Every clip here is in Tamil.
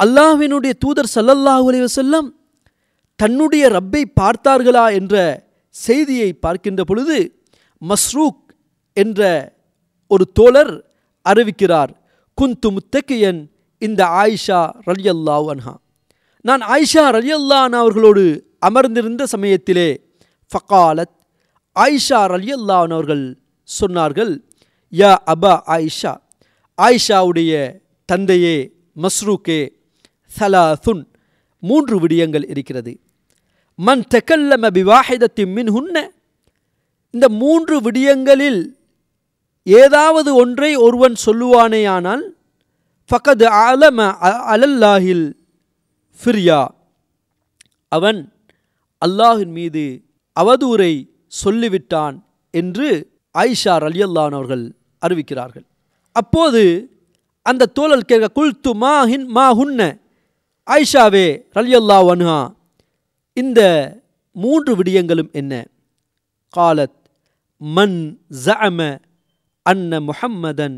அல்லாஹ்வினுடைய தூதர் சல்லல்லாஹு செல்லம் தன்னுடைய ரப்பை பார்த்தார்களா என்ற செய்தியை பார்க்கின்ற பொழுது மஸ்ரூக் என்ற ஒரு தோழர் அறிவிக்கிறார் குந்து முத்தக்கியன் இந்த ஆயிஷா ரலியல்லா அன்ஹா. நான் ஆயிஷா ரலியல்லான் அவர்களோடு அமர்ந்திருந்த சமயத்திலே ஃபகாலத் ஆயிஷா ரலியல்லான் அவர்கள் சொன்னார்கள் யா அபா ஆயிஷா ஆயிஷாவுடைய தந்தையே மஸ்ரூக்கே சலாசுன் மூன்று விடயங்கள் இருக்கிறது. மன் தக்கல்லம பிவாஹிதத்தி மின் ஹுன்ன இந்த மூன்று விடயங்களில் ஏதாவது ஒன்றை ஒருவன் சொல்லுவானேயானால் ஃபகது அலம அ- அலல்லாஹில் ஃபிர்யா. அவன் அல்லாஹின் மீது அவதூரை சொல்லிவிட்டான் என்று ஆயிஷா அலியல்லான் அவர்கள் அறிவிக்கிறார்கள். அப்போது அந்த தோழல் கேட்க குல்து மா ஹின் மா ஹுன்ன? ஆயிஷாவே ரல்யல்லா வன்ஹா இந்த மூன்று விடயங்களும் என்ன? காலத் மன் ஜஅம அன்ன முஹம்மதன்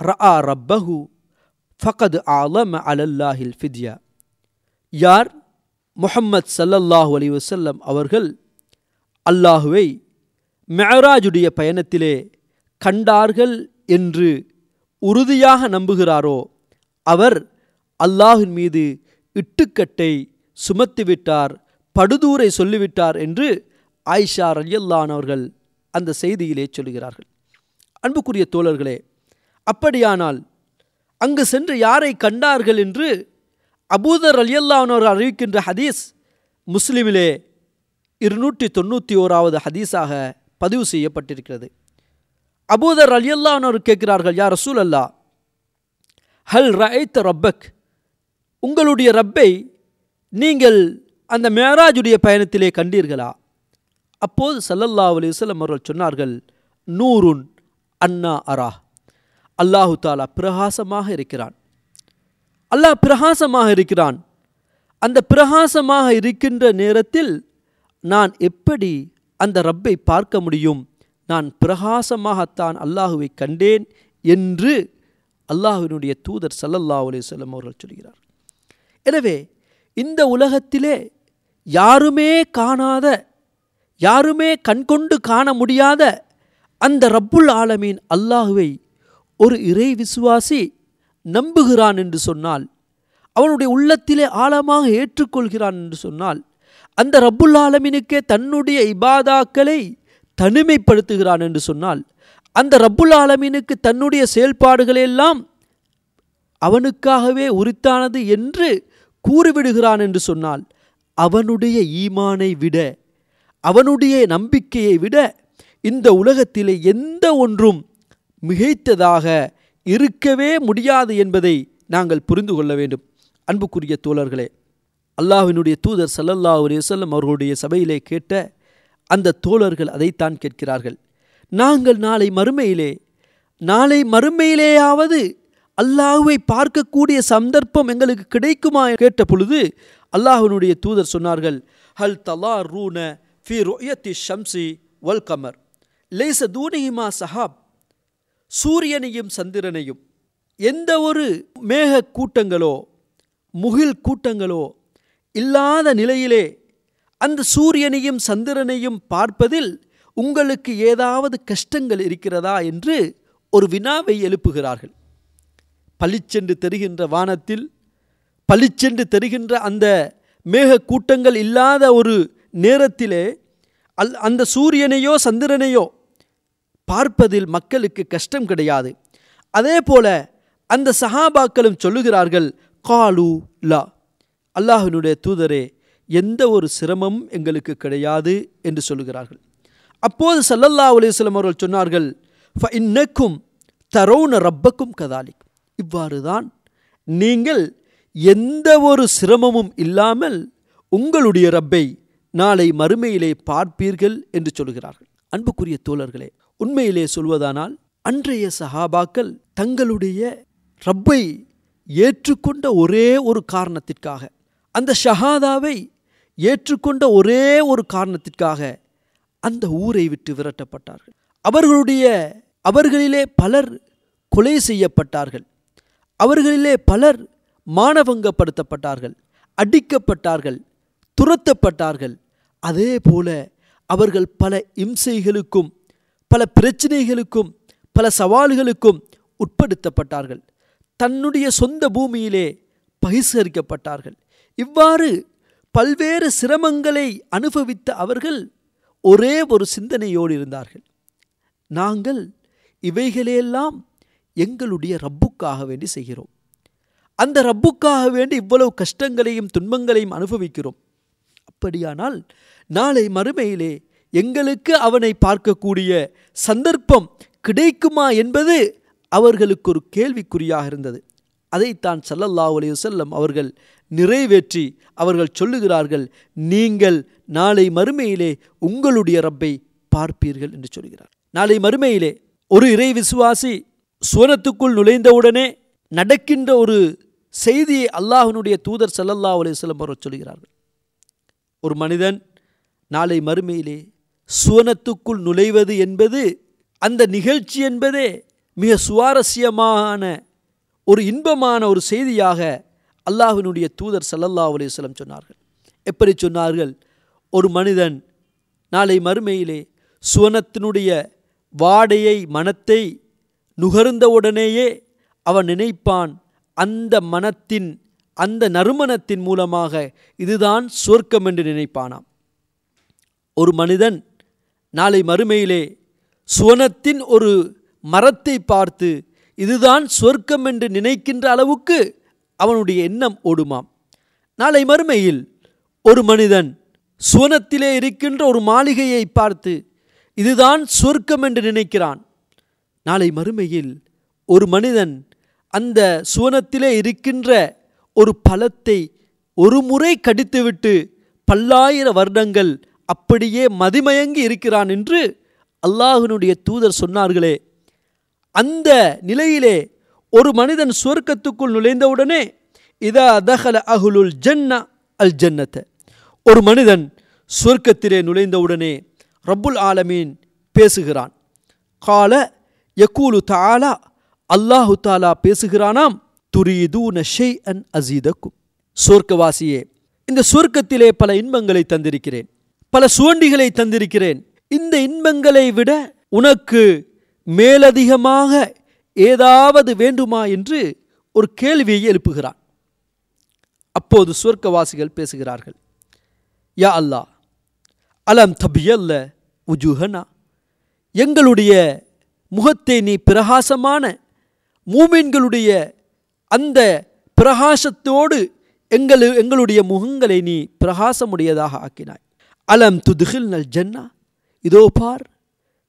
ரஆ ரப்பஹு ஃபகத் ஆலம அலல்லாஹில் ஃபித்யா. யார்? முஹம்மத் சல்லல்லாஹு அலி வசல்லம் அவர்கள் அல்லாஹுவை மெஹராஜுடைய பயணத்திலே கண்டார்கள் என்று உறுதியாக நம்புகிறாரோ அவர் அல்லாஹின் மீது இட்டுக்கட்டை சுமத்திவிட்டார் படுதூரை சொல்லிவிட்டார் என்று ஆயிஷா ரலியல்லான் அவர்கள் அந்த செய்தியிலே சொல்கிறார்கள் அன்புக்குரிய தோழர்களே அப்படியானால் அங்கு சென்று யாரை கண்டார்கள் என்று அபூதர் ரலியல்லான் அவர்கள் அறிவிக்கின்ற ஹதீஸ் முஸ்லிமிலே இருநூற்றி தொண்ணூற்றி ஓராவது ஹதீஸாக பதிவு செய்யப்பட்டிருக்கிறது. அபூதர் ரலியல்லான் கேட்கிறார்கள் யார் ரசூல் அல்லா ஹல் ரஐத்த ரப்பக்? உங்களுடைய ரப்பை நீங்கள் அந்த மேராஜுடைய பயணத்திலே கண்டீர்களா? அப்போது சல்லல்லா அலைஹி வஸல்லம் அவர்கள் சொன்னார்கள் நூறுன் அன்னா அரா அல்லாஹு தாலா பிரகாசமாக இருக்கிறான். அல்லாஹ் பிரகாசமாக இருக்கிறான். அந்த பிரகாசமாக இருக்கின்ற நேரத்தில் நான் எப்படி அந்த ரப்பை பார்க்க முடியும்? நான் பிரகாசமாகத்தான் அல்லாஹுவை கண்டேன் என்று அல்லாஹுவினுடைய தூதர் சல்லல்லா அலைஹி அவர்கள் சொல்கிறார். எனவே இந்த உலகத்திலே யாருமே காணாத யாருமே கண்கொண்டு காண முடியாத அந்த ரப்புல் ஆலமீன் அல்லாஹுவை ஒரு இறை விசுவாசி நம்புகிறான் என்று சொன்னால் அவனுடைய உள்ளத்திலே ஆழமாக ஏற்றுக்கொள்கிறான் என்று சொன்னால் அந்த ரப்புல் ஆலமீனுக்கே தன்னுடைய இபாதாக்களை தனிமைப்படுத்துகிறான் என்று சொன்னால் அந்த ரப்புல் ஆலமீனுக்கு தன்னுடைய செயல்பாடுகளெல்லாம் அவனுக்காகவே உரித்தானது என்று கூறிவிடுகிறான் என்று சொன்னால் அவனுடைய ஈமானை விட அவனுடைய நம்பிக்கையை விட இந்த உலகத்திலே எந்த ஒன்றும் மிகைத்ததாக இருக்கவே முடியாது என்பதை நாங்கள் புரிந்து கொள்ள வேண்டும். அன்புக்குரிய தோழர்களே அல்லாஹினுடைய தூதர் சல்லல்லா செல்லம் அவர்களுடைய சபையிலே கேட்ட அந்த தோழர்கள் அதைத்தான் கேட்கிறார்கள். நாங்கள் நாளை மறுமையிலே நாளை மறுமையிலேயாவது அல்லாஹுவை பார்க்கக்கூடிய சந்தர்ப்பம் எங்களுக்கு கிடைக்குமா கேட்ட பொழுது அல்லாஹனுடைய தூதர் சொன்னார்கள் ஹல் தலா ரூன ஃபி ரொயத்தி ஷம்சி வல் கமர். லேச தூனியுமா சஹாப். சூரியனையும் சந்திரனையும் எந்த ஒரு மேக கூட்டங்களோ முகில் கூட்டங்களோ இல்லாத நிலையிலே அந்த சூரியனையும் சந்திரனையும் பார்ப்பதில் உங்களுக்கு ஏதாவது கஷ்டங்கள் இருக்கிறதா? என்று ஒரு வினாவை எழுப்புகிறார்கள். பளிச்சென்று தெரிகின்ற வானத்தில் பளிச்சென்று தெரிகின்ற அந்த மேக கூட்டங்கள் இல்லாத ஒரு நேரத்திலே அல் அந்த சூரியனையோ சந்திரனையோ பார்ப்பதில் மக்களுக்கு கஷ்டம் கிடையாது. அதே போல அந்த சஹாபாக்களும் சொல்லுகிறார்கள் காலு லா. அல்லாஹினுடைய தூதரே எந்த ஒரு சிரமமும் எங்களுக்கு கிடையாது என்று சொல்லுகிறார்கள். அப்போது சல்லல்லா அலிஸ்லம் அவர்கள் சொன்னார்கள் "ஃப இன்னக்கும் தரோன ரப்பக்கும் கதாலிக். இவ்வாறு தான் நீங்கள் எந்த ஒரு சிரமமும் இல்லாமல் உங்களுடைய ரப்பை நாளை மறுமையிலே பார்ப்பீர்கள் என்று சொல்கிறார்கள். அன்புக்குரிய தோழர்களே உண்மையிலே சொல்வதானால் அன்றைய சஹாபாக்கள் தங்களுடைய ரப்பை ஏற்றுக்கொண்ட ஒரே ஒரு காரணத்திற்காக அந்த ஷஹாதாவை ஏற்றுக்கொண்ட ஒரே ஒரு காரணத்திற்காக அந்த ஊரை விட்டு விரட்டப்பட்டார்கள். அவர்களுடைய அவர்களிலே பலர் கொலை செய்யப்பட்டார்கள். அவர்களிலே பலர் மானவங்கப்படுத்தப்பட்டார்கள் அடிக்கப்பட்டார்கள் துரத்தப்பட்டார்கள். அதே போல அவர்கள் பல இம்சைகளுக்கும் பல பிரச்சனைகளுக்கும் பல சவால்களுக்கும் உட்படுத்தப்பட்டார்கள். தன்னுடைய சொந்த பூமியிலே பகிஷ்கரிக்கப்பட்டார்கள் இவ்வாறு பல்வேறு சிரமங்களை அனுபவித்த அவர்கள் ஒரே ஒரு சிந்தனையோடு இருந்தார்கள். நாங்கள் இவைகளையெல்லாம் எங்களுடைய ரப்புக்காக வேண்டி செய்கிறோம். அந்த ரப்புக்காக வேண்டி இவ்வளவு கஷ்டங்களையும் துன்பங்களையும் அனுபவிக்கிறோம். அப்படியானால் நாளை மறுமையிலே எங்களுக்கு அவனை பார்க்கக்கூடிய சந்தர்ப்பம் கிடைக்குமா என்பது அவர்களுக்கு ஒரு கேள்விக்குறியாக இருந்தது. அதைத்தான் சல்லல்லா அலைஹி அவர்கள் நிறைவேற்றி அவர்கள் சொல்லுகிறார்கள் நீங்கள் நாளை மறுமையிலே உங்களுடைய ரப்பை பார்ப்பீர்கள் என்று சொல்கிறார். நாளை மறுமையிலே ஒரு இறை விசுவாசி சுவனத்துக்குள் நுழைந்தவுடனே நடக்கின்ற ஒரு செய்தியை அல்லாஹனுடைய தூதர் ஸல்லல்லாஹு அலைஹி அவர்கள் சொல்கிறார்கள். ஒரு மனிதன் நாளை மறுமையிலே சுவனத்துக்குள் நுழைவது என்பது அந்த நிகழ்ச்சி என்பதே மிக சுவாரஸ்யமான ஒரு இன்பமான ஒரு செய்தியாக அல்லாஹினுடைய தூதர் சல்லல்லா அலைஹி சொன்னார்கள். எப்படி சொன்னார்கள்? ஒரு மனிதன் நாளை மறுமையிலே சுவனத்தினுடைய வாடையை மனத்தை நுகர்ந்தவுடனேயே அவன் நினைப்பான் அந்த மனத்தின் அந்த நறுமணத்தின் மூலமாக இதுதான் சொர்க்கம் என்று நினைப்பானாம். ஒரு மனிதன் நாளை மறுமையிலே சுவனத்தின் ஒரு மரத்தை பார்த்து இதுதான் சொர்க்கம் என்று நினைக்கின்ற அளவுக்கு அவனுடைய எண்ணம் ஓடுமாம். நாளை மறுமையில் ஒரு மனிதன் சுவனத்திலே இருக்கின்ற ஒரு மாளிகையை பார்த்து இதுதான் சொர்க்கம் என்று நினைக்கிறான். நாளை மறுமையில் ஒரு மனிதன் அந்த சுவனத்திலே இருக்கின்ற ஒரு பழத்தை ஒரு முறை கடித்துவிட்டு பல்லாயிர வருடங்கள் அப்படியே மதிமயங்கி இருக்கிறான் என்று அல்லாஹினுடைய தூதர் சொன்னார்களே. அந்த நிலையிலே ஒரு மனிதன் சுவர்க்கத்துக்குள் நுழைந்தவுடனே இதா தஹல அஹுலுல் ஜன்னா அல் ஜன்னத்தை. ஒரு மனிதன் சுவர்க்கத்திலே நுழைந்தவுடனே ரப்புல் ஆலமீன் பேசுகிறான். கால யக்கூலு தாலா அல்லாஹு தாலா பேசுகிறானாம் துரீதூன ஷெய் அன் அசீதக்கும் சொர்க்கவாசியே இந்த சொர்க்கத்திலே பல இன்பங்களை தந்திருக்கிறேன் பல சுவண்டிகளை தந்திருக்கிறேன். இந்த இன்பங்களை விட உனக்கு மேலதிகமாக ஏதாவது வேண்டுமா என்று ஒரு கேள்வியை எழுப்புகிறான். அப்போது சொர்க்கவாசிகள் பேசுகிறார்கள் யா அல்லாஹ் அலம் தபியல்ல உஜுஹனா எங்களுடைய முகத்தை நீ பிரகாசமான மூமின்களுடைய அந்த பிரகாசத்தோடு எங்கள் எங்களுடைய முகங்களை நீ பிரகாசமுடையதாக ஆக்கினாய். அலம் துதுகில் நல் ஜன்னா. இதோ பார்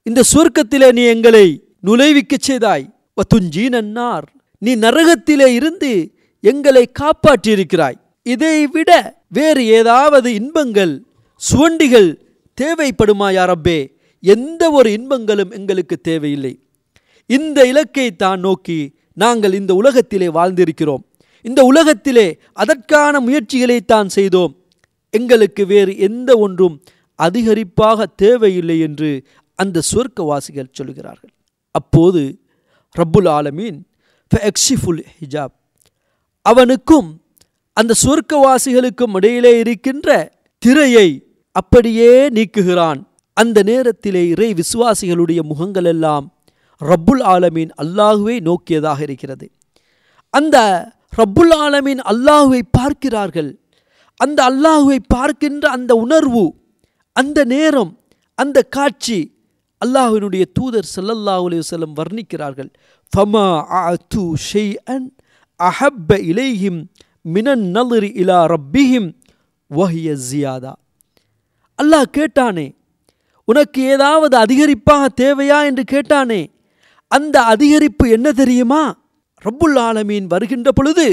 இந்த சுவர்க்கத்திலே நீ எங்களை நுழைவிக்கச் செய்தாய். வத்துஞ்சி நன்னார் நீ நரகத்திலே இருந்து எங்களை காப்பாற்றியிருக்கிறாய். இதை விட வேறு ஏதாவது இன்பங்கள் சுவண்டிகள் தேவைப்படுமா யாரப்பே? எந்த ஒரு இன்பங்களும் எங்களுக்கு தேவையில்லை. இந்த இலக்கை தான் நோக்கி நாங்கள் இந்த உலகத்திலே வாழ்ந்திருக்கிறோம். இந்த உலகத்திலே அதற்கான முயற்சிகளை தான் செய்தோம். எங்களுக்கு வேறு எந்த ஒன்றும் அதிகரிப்பாக தேவையில்லை என்று அந்த சொர்க்கவாசிகள் சொல்கிறார்கள் அப்போது ரப்புல் ஆலமீன் எக்ஷிஃபுல் ஹிஜாப். அவனுக்கும் அந்த சொர்க்கவாசிகளுக்கும் இடையிலே இருக்கின்ற திரையை அப்படியே நீக்குகிறான். அந்த நேரத்திலே இறை விசுவாசிகளுடைய முகங்கள் எல்லாம் ரப்புல் ஆலமீன் அல்லாஹுவை நோக்கியதாக இருக்கிறது. அந்த ரப்புல் ஆலமீன் அல்லாஹுவை பார்க்கிறார்கள். அந்த அல்லாஹுவை பார்க்கின்ற அந்த உணர்வு அந்த நேரம் அந்த காட்சி அல்லாஹுவினுடைய தூதர் சல்லல்லா அலி வல்லம் வர்ணிக்கிறார்கள். ஃபமா அத்து அன் அஹப்ப இலைஹிம் மினன் நல்ரி இலா ரப்பிஹிம் வஹிய ஜியாதா அல்லாஹ் கேட்டானே உனக்கு ஏதாவது அதிகரிப்பாக தேவையா என்று கேட்டானே அந்த அதிகரிப்பு என்ன தெரியுமா? ரப்புல் ஆலமீன் வருகின்ற பொழுது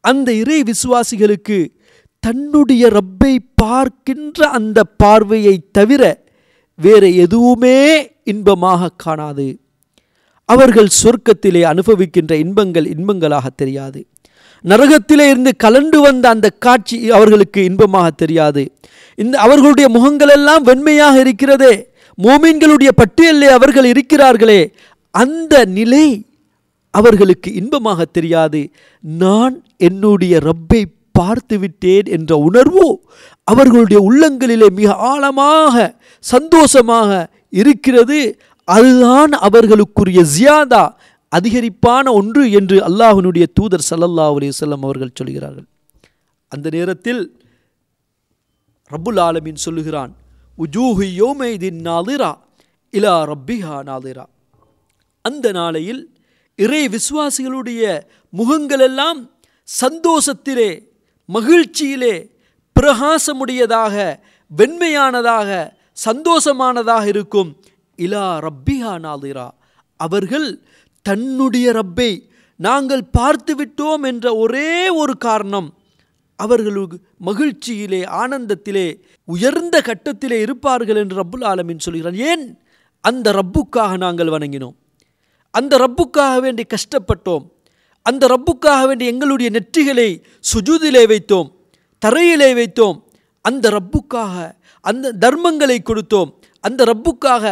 அந்த இறை விசுவாசிகளுக்கு தன்னுடைய ரப்பை பார்க்கின்ற அந்த பார்வையை தவிர வேறு எதுவுமே இன்பமாக காணாது. அவர்கள் சொர்க்கத்திலே அனுபவிக்கின்ற இன்பங்கள் இன்பங்களாக தெரியாது. நரகத்திலே இருந்து கலண்டு வந்த அந்த காட்சி அவர்களுக்கு இன்பமாக தெரியாது. இந்த அவர்களுடைய முகங்களெல்லாம் வெண்மையாக இருக்கிறதே. மோமீன்களுடைய பட்டியலே அவர்கள் இருக்கிறார்களே. அந்த நிலை அவர்களுக்கு இன்பமாக தெரியாது. நான் என்னுடைய ரப்பை பார்த்து விட்டேன் என்ற உணர்வு அவர்களுடைய உள்ளங்களிலே மிக ஆழமாக சந்தோஷமாக இருக்கிறது. அதுதான் அவர்களுக்குரிய ஜியாதா. அதிகரிப்பான ஒன்று என்று அல்லாஹினுடைய தூதர் சல்லல்லா அலைஹி அவர்கள் சொல்கிறார்கள். அந்த நேரத்தில் ரப்புல் ஆலமின் சொல்லுகிறான் உஜூஹு யோமைதின் நாதிரா இலா ரப்பிஹா நாதிரா. அந்த நாளையில் இறை விசுவாசிகளுடைய முகங்களெல்லாம் சந்தோஷத்திலே மகிழ்ச்சியிலே பிரகாசமுடையதாக வெண்மையானதாக சந்தோஷமானதாக இருக்கும். இலா ரப்பிஹா நாதிரா. அவர்கள் தன்னுடைய ரப்பை நாங்கள் பார்த்து விட்டோம் என்ற ஒரே ஒரு காரணம் அவர்களுக்கு மகிழ்ச்சியிலே ஆனந்தத்திலே உயர்ந்த கட்டத்திலே இருப்பார்கள் என்று ரப்புல் ஆலமின் சொல்கிறான் ஏன்? அந்த ரப்புக்காக நாங்கள் வணங்கினோம். அந்த ரப்புக்காக வேண்டி கஷ்டப்பட்டோம். அந்த ரப்புக்காக வேண்டி எங்களுடைய நெற்றிகளை சுஜூதிலே வைத்தோம் தரையிலே வைத்தோம். அந்த ரப்புக்காக அந்த தர்மங்களை கொடுத்தோம். அந்த ரப்புக்காக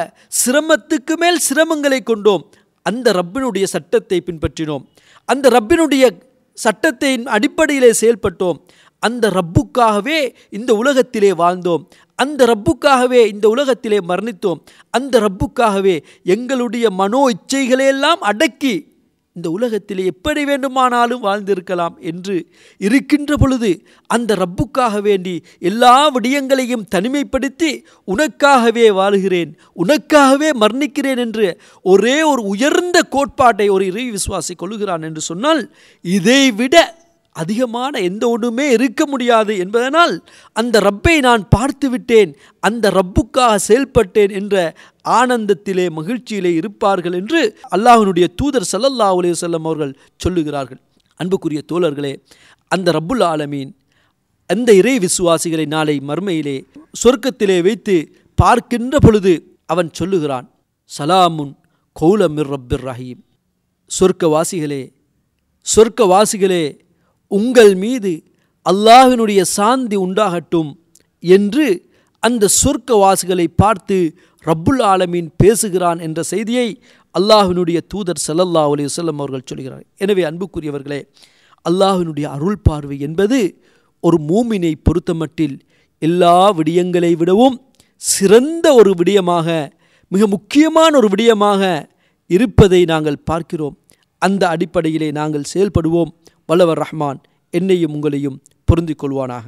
சிரமத்துக்கு மேல் சிரமங்களை கொண்டோம். அந்த ரப்பினுடைய சட்டத்தை பின்பற்றினோம். அந்த ரப்பினுடைய சட்டத்தின் அடிப்படையிலே செயல்பட்டோம். அந்த ரப்புக்காகவே இந்த உலகத்திலே வாழ்ந்தோம். அந்த ரப்புக்காகவே இந்த உலகத்திலே மரணித்தோம். அந்த ரப்புக்காகவே எங்களுடைய மனோ இச்சைகளையெல்லாம் அடக்கி இந்த உலகத்தில் எப்படி வேண்டுமானாலும் வாழ்ந்திருக்கலாம் என்று இருக்கின்ற பொழுது அந்த ரப்புக்காக வேண்டி எல்லா விடயங்களையும் தனிமைப்படுத்தி உனக்காகவே வாழுகிறேன் உனக்காகவே மரணிக்கிறேன் என்று ஒரே ஒரு உயர்ந்த கோட்பாட்டை ஒரு இறை விசுவாசி கொள்ளுகிறான் என்று சொன்னால் இதைவிட அதிகமான எந்த ஒன்றுமே இருக்க முடியாது என்பதனால் அந்த ரப்பை நான் பார்த்து விட்டேன் அந்த ரப்புக்காக செயல்பட்டேன் என்ற ஆனந்தத்திலே மகிழ்ச்சியிலே இருப்பார்கள் என்று அல்லாஹனுடைய தூதர் சல்லல்லா அலைஹி அவர்கள் சொல்லுகிறார்கள். அன்புக்குரிய தோழர்களே அந்த ரப்புல் ஆலமீன் அந்த இறை விசுவாசிகளை நாளை மர்மையிலே சொர்க்கத்திலே வைத்து பார்க்கின்ற பொழுது அவன் சொல்லுகிறான் சலாமுன் கௌலமிர் ரப்பிர் ரஹீம். சொர்க்கவாசிகளே சொர்க்கவாசிகளே உங்கள் மீது அல்லாஹினுடைய சாந்தி உண்டாகட்டும் என்று அந்த சொர்க்கவாசிகளை பார்த்து ரப்புல் ஆலமீன் பேசுகிறான் என்ற செய்தியை அல்லாஹினுடைய தூதர் சல்லல்லா அலி வல்லம் அவர்கள் சொல்கிறார் எனவே அன்புக்குரியவர்களே அல்லாஹினுடைய அருள் பார்வை என்பது ஒரு மூமினை பொறுத்தமட்டில் எல்லா விடயங்களை விடவும் சிறந்த ஒரு விடயமாக மிக முக்கியமான ஒரு விடயமாக இருப்பதை நாங்கள் பார்க்கிறோம். அந்த அடிப்படையிலே நாங்கள் செயல்படுவோம். வல்லவர் ரஹ்மான் என்னையும் உங்களையும் பொருந்திக் கொள்வானாக